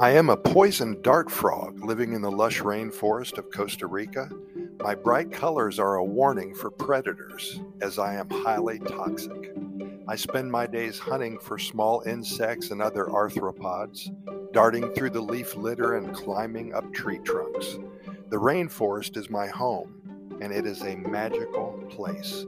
I am a poison dart frog living in the lush rainforest of Costa Rica. My bright colors are a warning for predators, as I am highly toxic. I spend my days hunting for small insects and other arthropods, darting through the leaf litter and climbing up tree trunks. The rainforest is my home, and it is a magical place.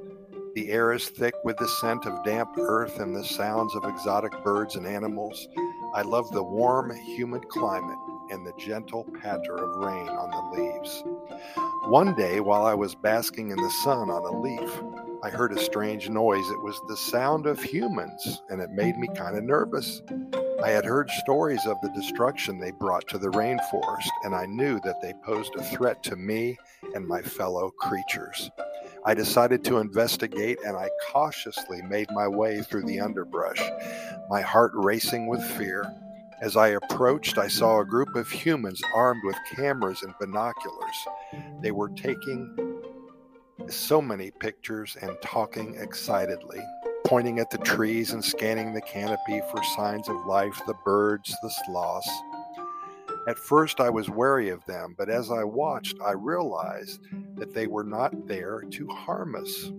The air is thick with the scent of damp earth and the sounds of exotic birds and animals. I love the warm, humid climate and the gentle patter of rain on the leaves. One day, while I was basking in the sun on a leaf, I heard a strange noise. It was the sound of humans, and it made me kind of nervous. I had heard stories of the destruction they brought to the rainforest, and I knew that they posed a threat to me and my fellow creatures. I decided to investigate and I cautiously made my way through the underbrush, my heart racing with fear. As I approached, I saw a group of humans armed with cameras and binoculars. They were taking so many pictures and talking excitedly, pointing at the trees and scanning the canopy for signs of life the birds, the sloths. At first, I was wary of them, but as I watched, I realized that they were not there to harm us.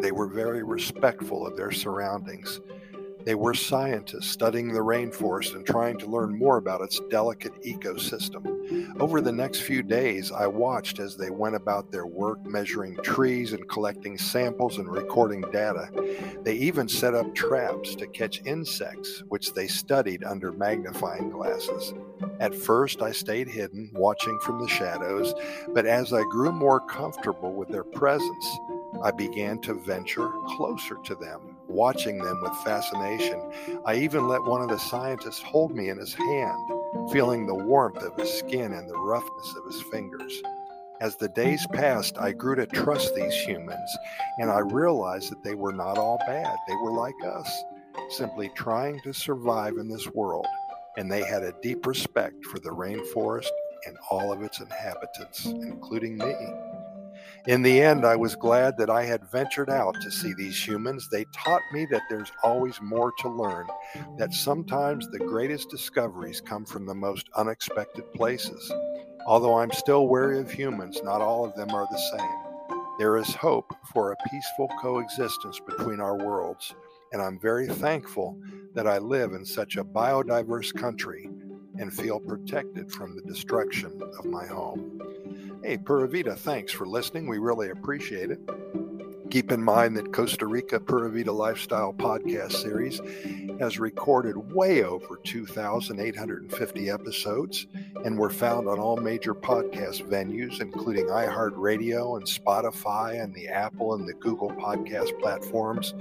They were very respectful of their surroundings. They were scientists studying the rainforest and trying to learn more about its delicate ecosystem. Over the next few days, I watched as they went about their work measuring trees and collecting samples and recording data. They even set up traps to catch insects, which they studied under magnifying glasses. At first, I stayed hidden, watching from the shadows, but as I grew more comfortable with their presence, I began to venture closer to them, watching them with fascination. I even let one of the scientists hold me in his hand, feeling the warmth of his skin and the roughness of his fingers. As the days passed, I grew to trust these humans, and I realized that they were not all bad. They were like us, simply trying to survive in this world, and they had a deep respect for the rainforest and all of its inhabitants, including me. In the end, I was glad that I had ventured out to see these humans. They taught me that there's always more to learn, that sometimes the greatest discoveries come from the most unexpected places. Although I'm still wary of humans, not all of them are the same. There is hope for a peaceful coexistence between our worlds, and I'm very thankful that I live in such a biodiverse country and feel protected from the destruction of my home. Hey, Pura Vida, thanks for listening. We really appreciate it. Keep in mind that Costa Rica Pura Vida Lifestyle podcast series has recorded way over 2,850 episodes, and we're found on all major podcast venues, including iHeartRadio and Spotify and the Apple and the Google podcast platforms,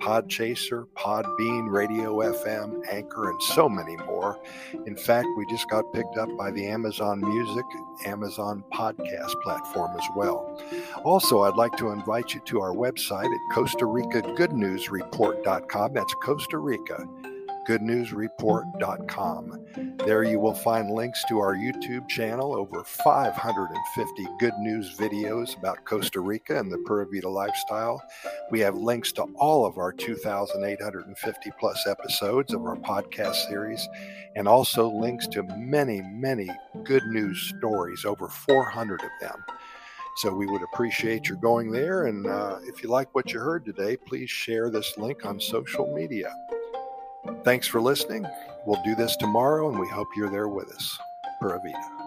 Podchaser, Podbean, Radio FM, Anchor, and so many more. In fact, we just got picked up by the Amazon Music, Amazon Podcast platform as well. Also, I'd like to invite you to our website at Costa Rica Good News Report.com. That's Costa Rica goodnewsreport.com. There you will find links to our YouTube channel, over 550 good news videos about Costa Rica and the Pura Vida lifestyle. We have links to all of our 2,850 plus episodes of our podcast series, and also links to many, many good news stories, over 400 of them. So we would appreciate your going there. And uh, if you like what you heard today, please share this link on social media. Thanks for listening. We'll do this tomorrow, and we hope you're there with us. Pura Vida.